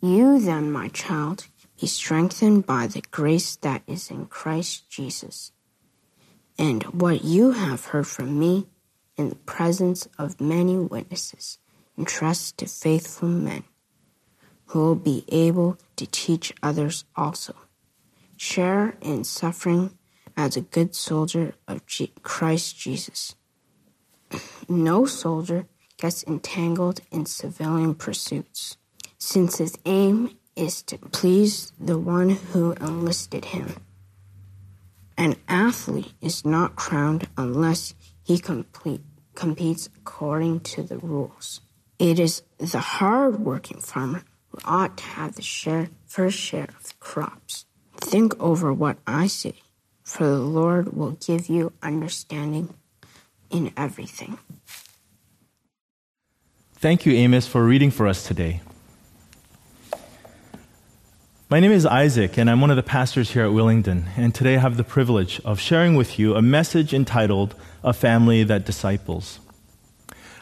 You then, my child, be strengthened by the grace that is in Christ Jesus. And what you have heard from me in the presence of many witnesses, entrust to faithful men who will be able to teach others also. Share in suffering as a good soldier of G- Christ Jesus. No soldier gets entangled in civilian pursuits, since his aim is to please the one who enlisted him. An athlete is not crowned unless he complete, competes according to the rules. It is the hard working farmer who ought to have the share, first share of the crops. Think over what I say, for the Lord will give you understanding in everything. Thank you, Amos, for reading for us today. My name is Isaac, and I'm one of the pastors here at Willingdon. And today I have the privilege of sharing with you a message entitled A Family That Disciples.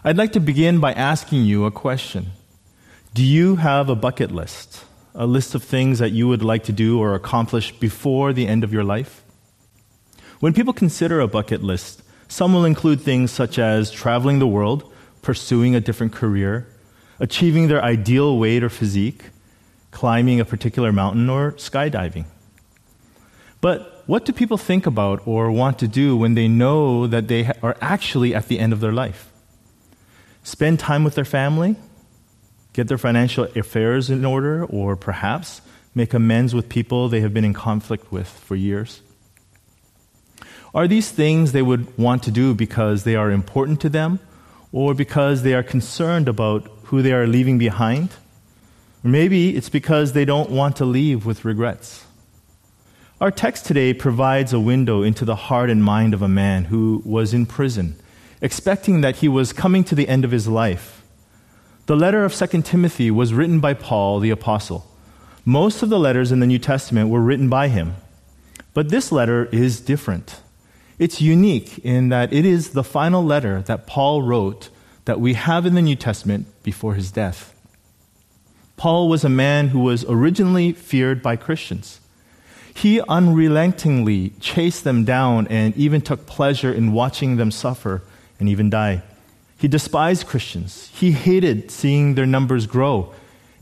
I'd like to begin by asking you a question Do you have a bucket list? A list of things that you would like to do or accomplish before the end of your life? When people consider a bucket list, some will include things such as traveling the world, pursuing a different career, achieving their ideal weight or physique, climbing a particular mountain, or skydiving. But what do people think about or want to do when they know that they are actually at the end of their life? Spend time with their family? get their financial affairs in order, or perhaps make amends with people they have been in conflict with for years? Are these things they would want to do because they are important to them, or because they are concerned about who they are leaving behind? Maybe it's because they don't want to leave with regrets. Our text today provides a window into the heart and mind of a man who was in prison, expecting that he was coming to the end of his life the letter of 2 Timothy was written by Paul the Apostle. Most of the letters in the New Testament were written by him. But this letter is different. It's unique in that it is the final letter that Paul wrote that we have in the New Testament before his death. Paul was a man who was originally feared by Christians. He unrelentingly chased them down and even took pleasure in watching them suffer and even die. He despised Christians. He hated seeing their numbers grow.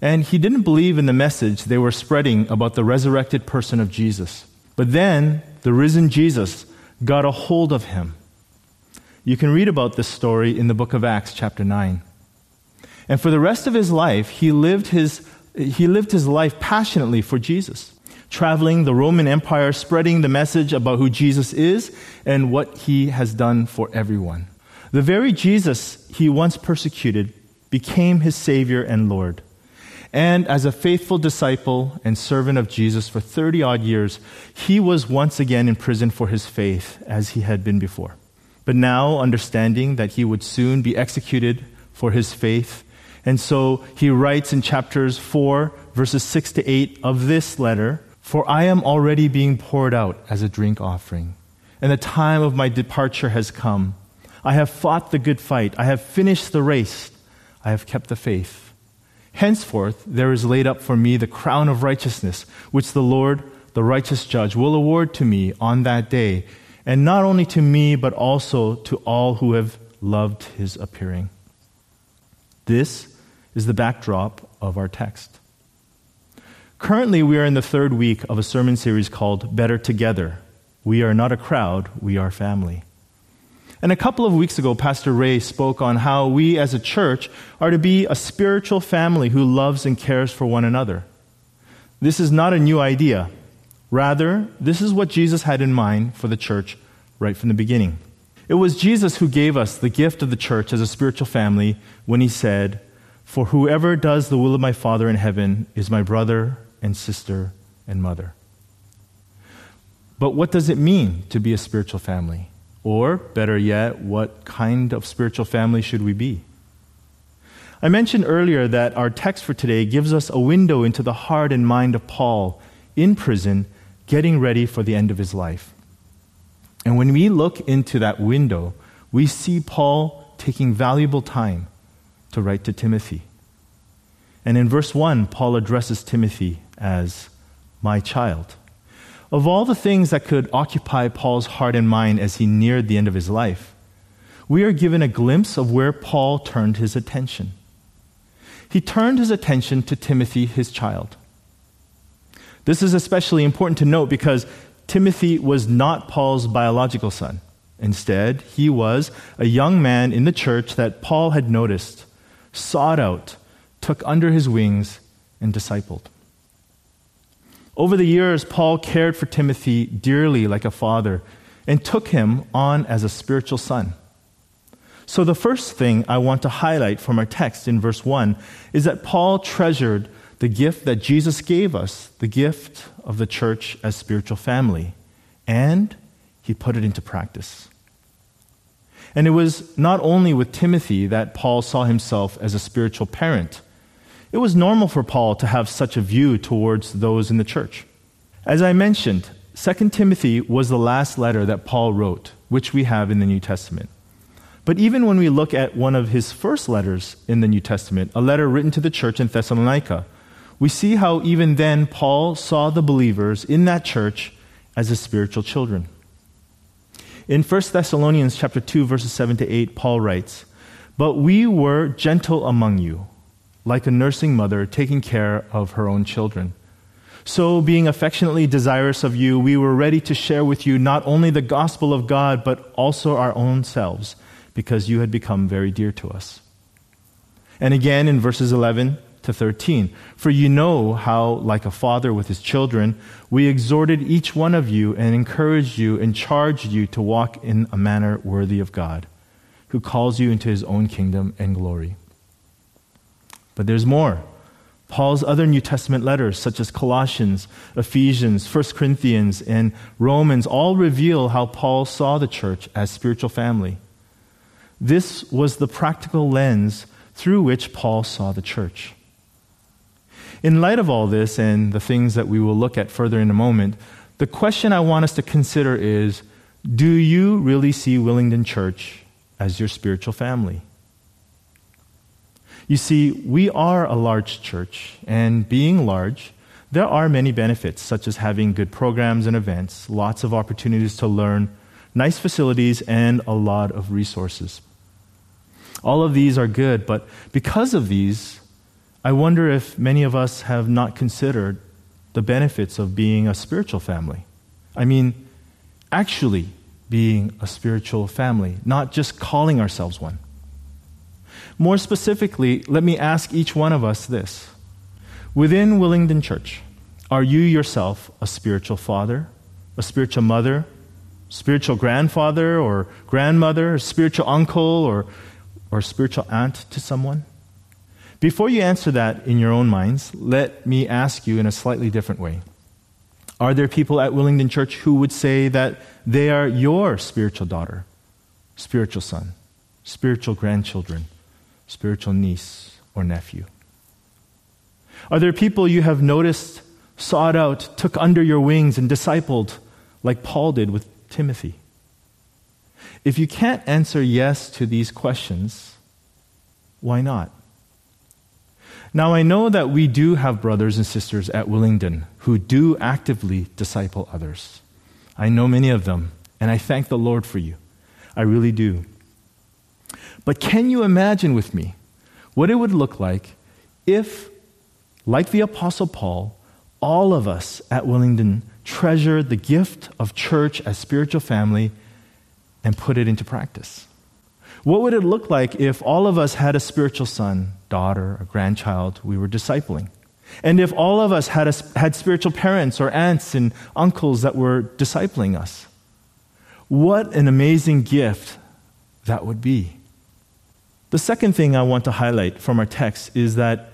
And he didn't believe in the message they were spreading about the resurrected person of Jesus. But then the risen Jesus got a hold of him. You can read about this story in the book of Acts, chapter 9. And for the rest of his life, he lived his, he lived his life passionately for Jesus, traveling the Roman Empire, spreading the message about who Jesus is and what he has done for everyone. The very Jesus he once persecuted became his Savior and Lord. And as a faithful disciple and servant of Jesus for 30 odd years, he was once again in prison for his faith as he had been before. But now, understanding that he would soon be executed for his faith, and so he writes in chapters 4, verses 6 to 8 of this letter For I am already being poured out as a drink offering, and the time of my departure has come. I have fought the good fight. I have finished the race. I have kept the faith. Henceforth, there is laid up for me the crown of righteousness, which the Lord, the righteous judge, will award to me on that day, and not only to me, but also to all who have loved his appearing. This is the backdrop of our text. Currently, we are in the third week of a sermon series called Better Together. We are not a crowd, we are family. And a couple of weeks ago, Pastor Ray spoke on how we as a church are to be a spiritual family who loves and cares for one another. This is not a new idea. Rather, this is what Jesus had in mind for the church right from the beginning. It was Jesus who gave us the gift of the church as a spiritual family when he said, For whoever does the will of my Father in heaven is my brother and sister and mother. But what does it mean to be a spiritual family? Or, better yet, what kind of spiritual family should we be? I mentioned earlier that our text for today gives us a window into the heart and mind of Paul in prison, getting ready for the end of his life. And when we look into that window, we see Paul taking valuable time to write to Timothy. And in verse 1, Paul addresses Timothy as my child. Of all the things that could occupy Paul's heart and mind as he neared the end of his life, we are given a glimpse of where Paul turned his attention. He turned his attention to Timothy, his child. This is especially important to note because Timothy was not Paul's biological son. Instead, he was a young man in the church that Paul had noticed, sought out, took under his wings, and discipled. Over the years, Paul cared for Timothy dearly like a father and took him on as a spiritual son. So, the first thing I want to highlight from our text in verse 1 is that Paul treasured the gift that Jesus gave us, the gift of the church as spiritual family, and he put it into practice. And it was not only with Timothy that Paul saw himself as a spiritual parent. It was normal for Paul to have such a view towards those in the church. As I mentioned, 2 Timothy was the last letter that Paul wrote, which we have in the New Testament. But even when we look at one of his first letters in the New Testament, a letter written to the church in Thessalonica, we see how even then Paul saw the believers in that church as his spiritual children. In 1 Thessalonians chapter 2 verses 7 to 8 Paul writes, "But we were gentle among you, like a nursing mother taking care of her own children." So, being affectionately desirous of you, we were ready to share with you not only the gospel of God, but also our own selves, because you had become very dear to us. And again in verses 11 to 13. For you know how, like a father with his children, we exhorted each one of you and encouraged you and charged you to walk in a manner worthy of God, who calls you into his own kingdom and glory. But there's more. Paul's other New Testament letters, such as Colossians, Ephesians, 1 Corinthians, and Romans, all reveal how Paul saw the church as spiritual family. This was the practical lens through which Paul saw the church. In light of all this and the things that we will look at further in a moment, the question I want us to consider is do you really see Willingdon Church as your spiritual family? You see, we are a large church, and being large, there are many benefits, such as having good programs and events, lots of opportunities to learn, nice facilities, and a lot of resources. All of these are good, but because of these, I wonder if many of us have not considered the benefits of being a spiritual family. I mean, actually being a spiritual family, not just calling ourselves one. More specifically, let me ask each one of us this Within Willingdon Church, are you yourself a spiritual father, a spiritual mother, spiritual grandfather or grandmother, a spiritual uncle or, or spiritual aunt to someone? Before you answer that in your own minds, let me ask you in a slightly different way. Are there people at Willingdon Church who would say that they are your spiritual daughter, spiritual son, spiritual grandchildren, spiritual niece or nephew? Are there people you have noticed, sought out, took under your wings, and discipled like Paul did with Timothy? If you can't answer yes to these questions, why not? Now, I know that we do have brothers and sisters at Willingdon who do actively disciple others. I know many of them, and I thank the Lord for you. I really do. But can you imagine with me what it would look like if, like the Apostle Paul, all of us at Willingdon treasured the gift of church as spiritual family and put it into practice? What would it look like if all of us had a spiritual son, daughter, a grandchild we were discipling? And if all of us had, a, had spiritual parents or aunts and uncles that were discipling us? What an amazing gift that would be. The second thing I want to highlight from our text is that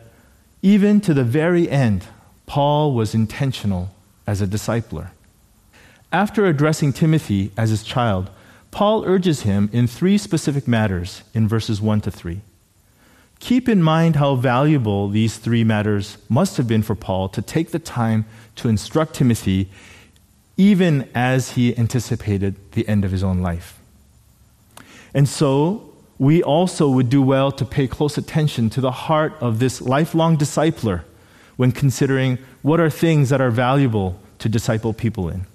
even to the very end, Paul was intentional as a discipler. After addressing Timothy as his child, Paul urges him in three specific matters in verses 1 to 3. Keep in mind how valuable these three matters must have been for Paul to take the time to instruct Timothy, even as he anticipated the end of his own life. And so, we also would do well to pay close attention to the heart of this lifelong discipler when considering what are things that are valuable to disciple people in.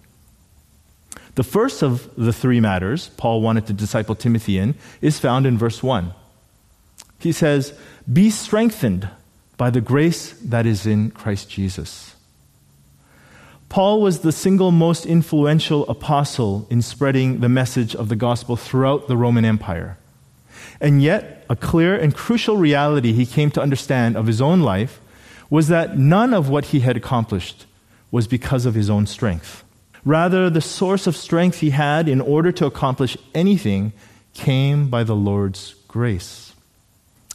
The first of the three matters Paul wanted to disciple Timothy in is found in verse 1. He says, Be strengthened by the grace that is in Christ Jesus. Paul was the single most influential apostle in spreading the message of the gospel throughout the Roman Empire. And yet, a clear and crucial reality he came to understand of his own life was that none of what he had accomplished was because of his own strength. Rather, the source of strength he had in order to accomplish anything came by the Lord's grace.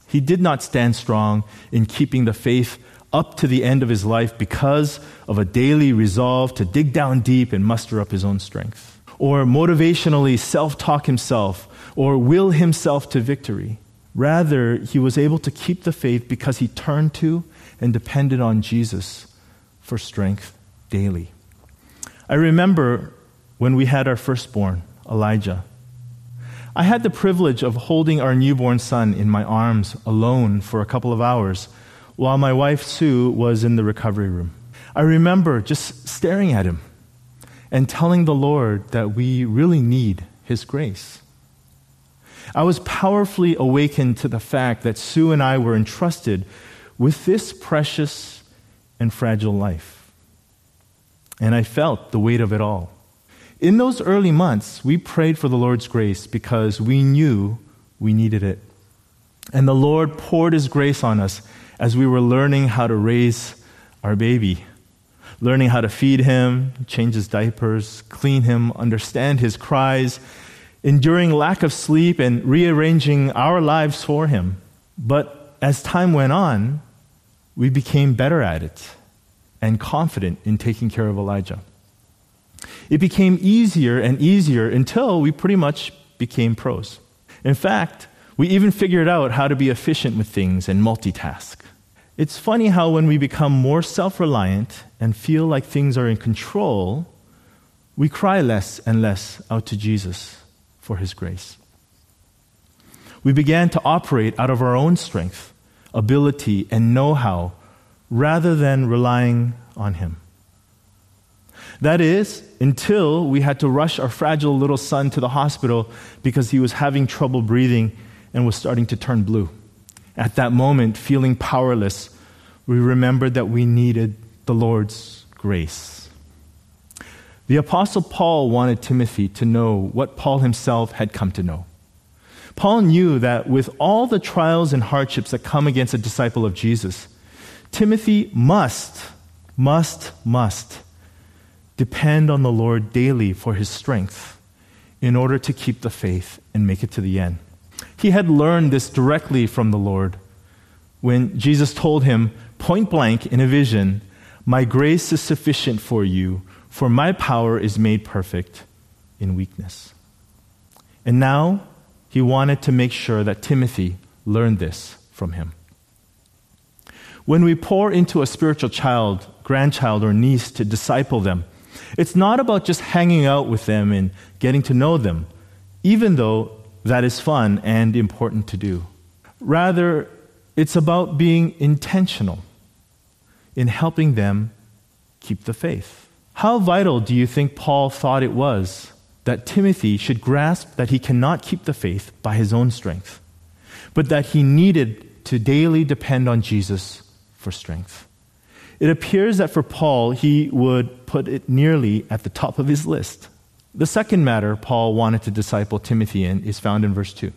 He did not stand strong in keeping the faith up to the end of his life because of a daily resolve to dig down deep and muster up his own strength, or motivationally self talk himself or will himself to victory. Rather, he was able to keep the faith because he turned to and depended on Jesus for strength daily. I remember when we had our firstborn, Elijah. I had the privilege of holding our newborn son in my arms alone for a couple of hours while my wife Sue was in the recovery room. I remember just staring at him and telling the Lord that we really need his grace. I was powerfully awakened to the fact that Sue and I were entrusted with this precious and fragile life. And I felt the weight of it all. In those early months, we prayed for the Lord's grace because we knew we needed it. And the Lord poured His grace on us as we were learning how to raise our baby, learning how to feed him, change his diapers, clean him, understand his cries, enduring lack of sleep and rearranging our lives for him. But as time went on, we became better at it and confident in taking care of Elijah. It became easier and easier until we pretty much became pros. In fact, we even figured out how to be efficient with things and multitask. It's funny how when we become more self reliant and feel like things are in control, we cry less and less out to Jesus for his grace. We began to operate out of our own strength, ability, and know how rather than relying on him. That is, until we had to rush our fragile little son to the hospital because he was having trouble breathing and was starting to turn blue. At that moment, feeling powerless, we remembered that we needed the Lord's grace. The Apostle Paul wanted Timothy to know what Paul himself had come to know. Paul knew that with all the trials and hardships that come against a disciple of Jesus, Timothy must, must, must depend on the Lord daily for his strength in order to keep the faith and make it to the end. He had learned this directly from the Lord when Jesus told him point blank in a vision, My grace is sufficient for you for my power is made perfect in weakness. And now he wanted to make sure that Timothy learned this from him. When we pour into a spiritual child, grandchild, or niece to disciple them, it's not about just hanging out with them and getting to know them, even though that is fun and important to do. Rather, it's about being intentional in helping them keep the faith. How vital do you think Paul thought it was that Timothy should grasp that he cannot keep the faith by his own strength, but that he needed to daily depend on Jesus for strength? It appears that for Paul, he would put it nearly at the top of his list. The second matter Paul wanted to disciple Timothy in is found in verse 2.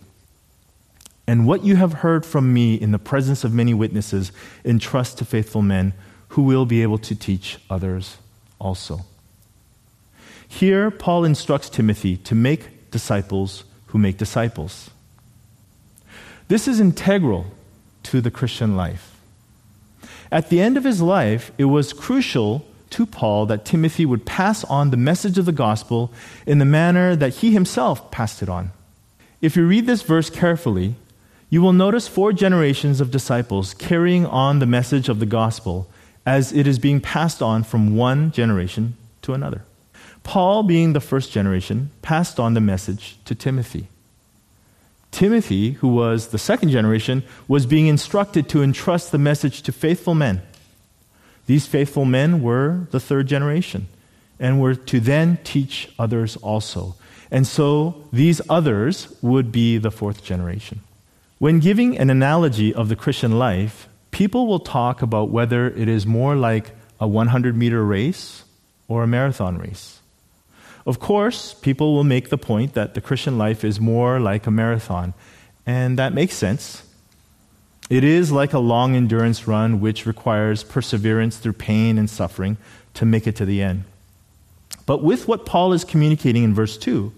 And what you have heard from me in the presence of many witnesses, entrust to faithful men who will be able to teach others also. Here, Paul instructs Timothy to make disciples who make disciples. This is integral to the Christian life. At the end of his life, it was crucial to Paul that Timothy would pass on the message of the gospel in the manner that he himself passed it on. If you read this verse carefully, you will notice four generations of disciples carrying on the message of the gospel as it is being passed on from one generation to another. Paul, being the first generation, passed on the message to Timothy. Timothy, who was the second generation, was being instructed to entrust the message to faithful men. These faithful men were the third generation and were to then teach others also. And so these others would be the fourth generation. When giving an analogy of the Christian life, people will talk about whether it is more like a 100 meter race or a marathon race. Of course, people will make the point that the Christian life is more like a marathon, and that makes sense. It is like a long endurance run which requires perseverance through pain and suffering to make it to the end. But with what Paul is communicating in verse 2,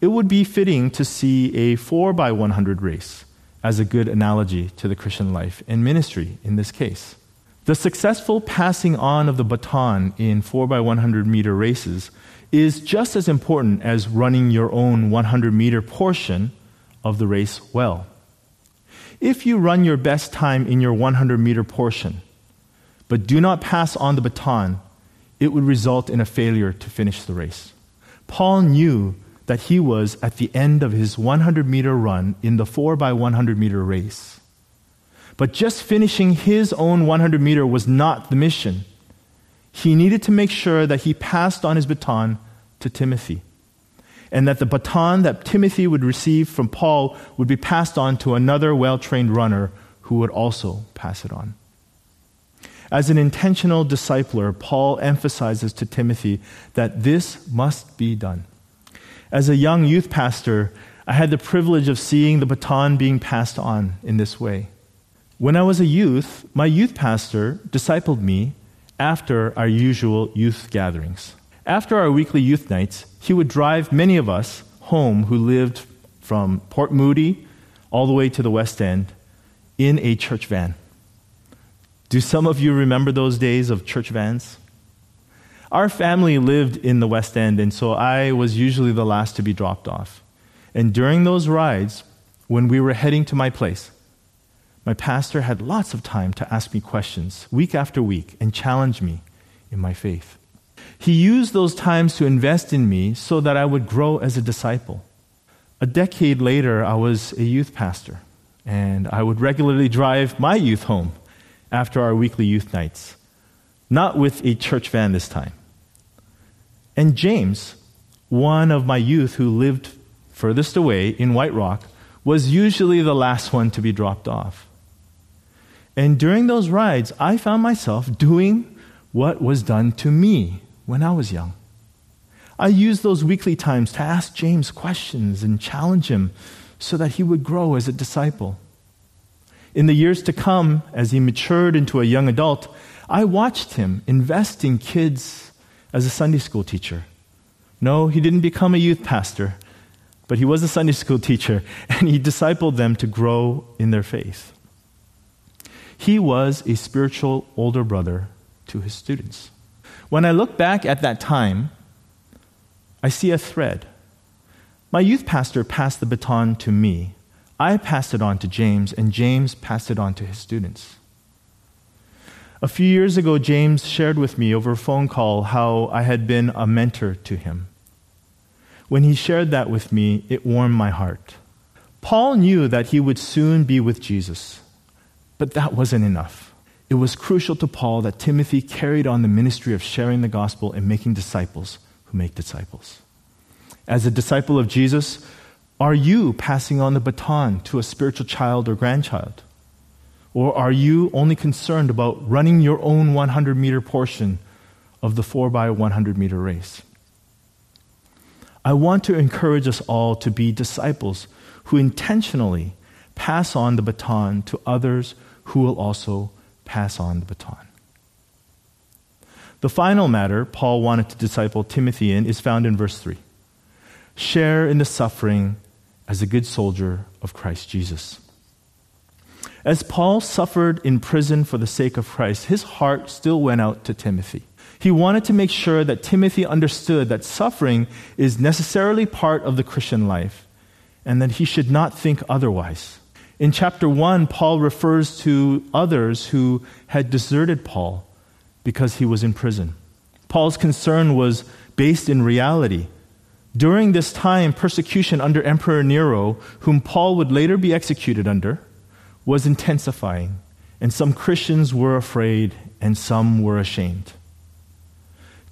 it would be fitting to see a 4 by 100 race as a good analogy to the Christian life and ministry in this case. The successful passing on of the baton in 4 by 100 meter races is just as important as running your own 100 meter portion of the race well. If you run your best time in your 100 meter portion, but do not pass on the baton, it would result in a failure to finish the race. Paul knew that he was at the end of his 100 meter run in the 4 by 100 meter race. But just finishing his own 100 meter was not the mission. He needed to make sure that he passed on his baton to Timothy, and that the baton that Timothy would receive from Paul would be passed on to another well trained runner who would also pass it on. As an intentional discipler, Paul emphasizes to Timothy that this must be done. As a young youth pastor, I had the privilege of seeing the baton being passed on in this way. When I was a youth, my youth pastor discipled me after our usual youth gatherings. After our weekly youth nights, he would drive many of us home who lived from Port Moody all the way to the West End in a church van. Do some of you remember those days of church vans? Our family lived in the West End, and so I was usually the last to be dropped off. And during those rides, when we were heading to my place, my pastor had lots of time to ask me questions week after week and challenge me in my faith. He used those times to invest in me so that I would grow as a disciple. A decade later, I was a youth pastor, and I would regularly drive my youth home after our weekly youth nights, not with a church van this time. And James, one of my youth who lived furthest away in White Rock, was usually the last one to be dropped off. And during those rides, I found myself doing what was done to me when I was young. I used those weekly times to ask James questions and challenge him so that he would grow as a disciple. In the years to come, as he matured into a young adult, I watched him invest in kids as a Sunday school teacher. No, he didn't become a youth pastor, but he was a Sunday school teacher, and he discipled them to grow in their faith. He was a spiritual older brother to his students. When I look back at that time, I see a thread. My youth pastor passed the baton to me. I passed it on to James, and James passed it on to his students. A few years ago, James shared with me over a phone call how I had been a mentor to him. When he shared that with me, it warmed my heart. Paul knew that he would soon be with Jesus, but that wasn't enough. It was crucial to Paul that Timothy carried on the ministry of sharing the gospel and making disciples who make disciples. As a disciple of Jesus, are you passing on the baton to a spiritual child or grandchild? Or are you only concerned about running your own 100 meter portion of the 4 by 100 meter race? I want to encourage us all to be disciples who intentionally pass on the baton to others who will also pass on the baton. The final matter Paul wanted to disciple Timothy in is found in verse 3. Share in the suffering as a good soldier of Christ Jesus. As Paul suffered in prison for the sake of Christ, his heart still went out to Timothy. He wanted to make sure that Timothy understood that suffering is necessarily part of the Christian life and that he should not think otherwise. In chapter 1, Paul refers to others who had deserted Paul because he was in prison. Paul's concern was based in reality, During this time, persecution under Emperor Nero, whom Paul would later be executed under, was intensifying, and some Christians were afraid and some were ashamed.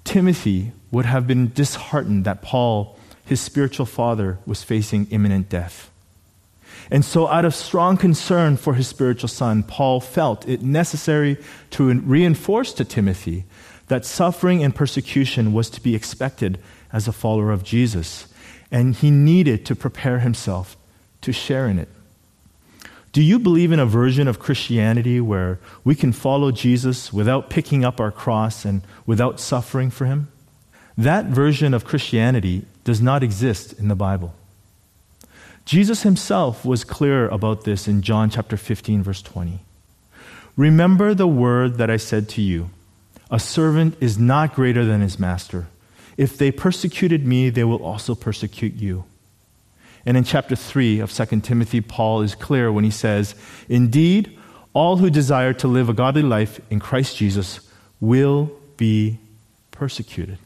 Timothy would have been disheartened that Paul, his spiritual father, was facing imminent death. And so, out of strong concern for his spiritual son, Paul felt it necessary to reinforce to Timothy that suffering and persecution was to be expected as a follower of Jesus, and he needed to prepare himself to share in it. Do you believe in a version of Christianity where we can follow Jesus without picking up our cross and without suffering for him? That version of Christianity does not exist in the Bible. Jesus himself was clear about this in John chapter 15 verse 20. Remember the word that I said to you. A servant is not greater than his master. If they persecuted me, they will also persecute you. And in chapter 3 of 2 Timothy, Paul is clear when he says, Indeed, all who desire to live a godly life in Christ Jesus will be persecuted.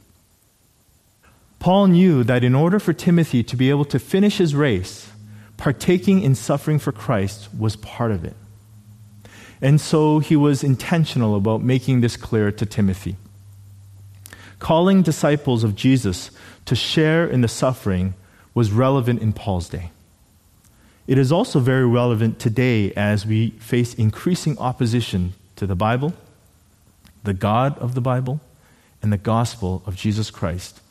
Paul knew that in order for Timothy to be able to finish his race, partaking in suffering for Christ was part of it. And so he was intentional about making this clear to Timothy. Calling disciples of Jesus to share in the suffering was relevant in Paul's day. It is also very relevant today as we face increasing opposition to the Bible, the God of the Bible, and the gospel of Jesus Christ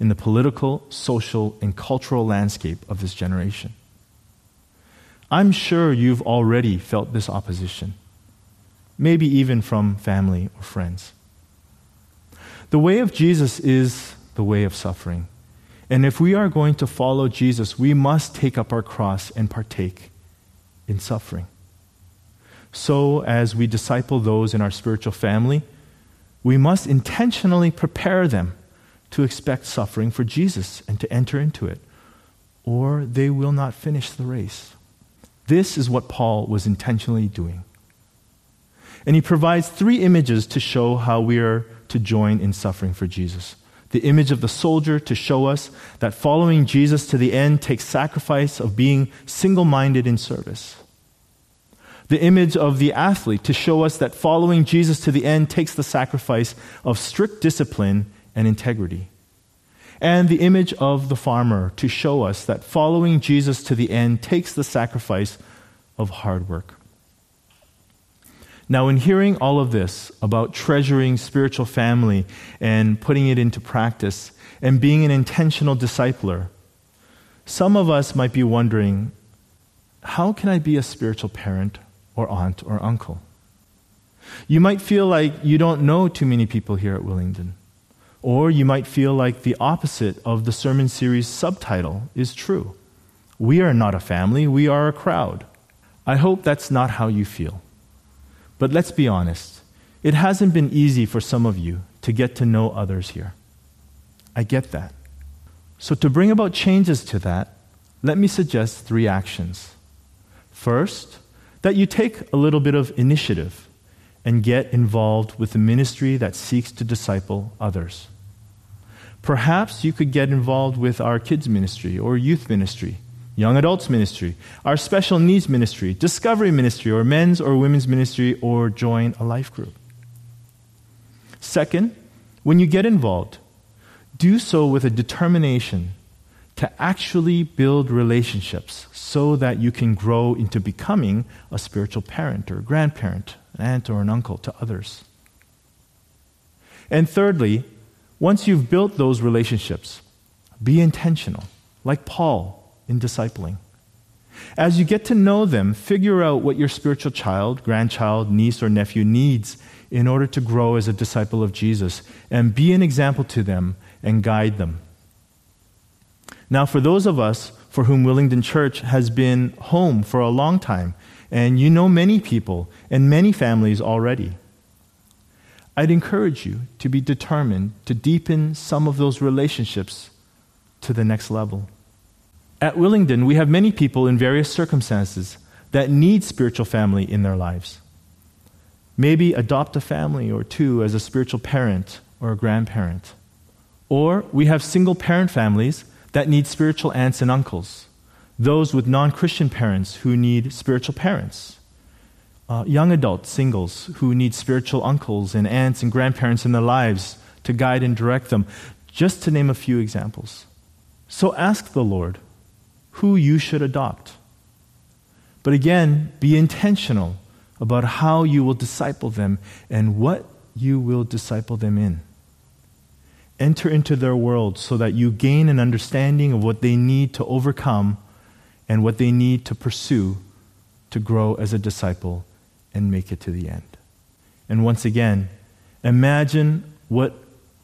in the political, social, and cultural landscape of this generation. I'm sure you've already felt this opposition, maybe even from family or friends. The way of Jesus is the way of suffering. And if we are going to follow Jesus, we must take up our cross and partake in suffering. So, as we disciple those in our spiritual family, we must intentionally prepare them to expect suffering for Jesus and to enter into it, or they will not finish the race. This is what Paul was intentionally doing. And he provides three images to show how we are to join in suffering for Jesus. The image of the soldier to show us that following Jesus to the end takes sacrifice of being single minded in service. The image of the athlete to show us that following Jesus to the end takes the sacrifice of strict discipline and integrity and the image of the farmer to show us that following Jesus to the end takes the sacrifice of hard work. Now, in hearing all of this about treasuring spiritual family and putting it into practice and being an intentional discipler, some of us might be wondering how can I be a spiritual parent or aunt or uncle? You might feel like you don't know too many people here at Willingdon. Or you might feel like the opposite of the sermon series subtitle is true. We are not a family, we are a crowd. I hope that's not how you feel. But let's be honest, it hasn't been easy for some of you to get to know others here. I get that. So, to bring about changes to that, let me suggest three actions. First, that you take a little bit of initiative and get involved with the ministry that seeks to disciple others. Perhaps you could get involved with our kids' ministry or youth ministry, young adults ministry, our special needs ministry, discovery ministry, or men's or women's ministry, or join a life group. Second, when you get involved, do so with a determination to actually build relationships so that you can grow into becoming a spiritual parent or a grandparent an aunt or an uncle to others. And thirdly, once you've built those relationships, be intentional, like Paul in discipling. As you get to know them, figure out what your spiritual child, grandchild, niece, or nephew needs in order to grow as a disciple of Jesus, and be an example to them and guide them. Now, for those of us for whom Willingdon Church has been home for a long time, and you know many people and many families already. I'd encourage you to be determined to deepen some of those relationships to the next level. At Willingdon, we have many people in various circumstances that need spiritual family in their lives. Maybe adopt a family or two as a spiritual parent or a grandparent. Or we have single parent families that need spiritual aunts and uncles, those with non Christian parents who need spiritual parents, uh, young adults, singles who need spiritual uncles and aunts and grandparents in their lives to guide and direct them, just to name a few examples. So ask the Lord who you should adopt. But again, be intentional about how you will disciple them and what you will disciple them in. Enter into their world so that you gain an understanding of what they need to overcome and what they need to pursue to grow as a disciple and make it to the end. And once again, imagine what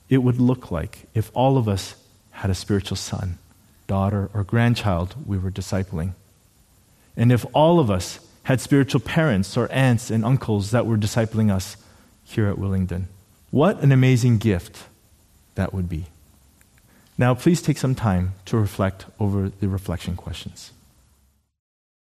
it would look like if all of us had a spiritual son, daughter, or grandchild we were discipling. And if all of us had spiritual parents or aunts and uncles that were discipling us here at Willingdon. What an amazing gift that would be. Now, please take some time to reflect over the reflection questions.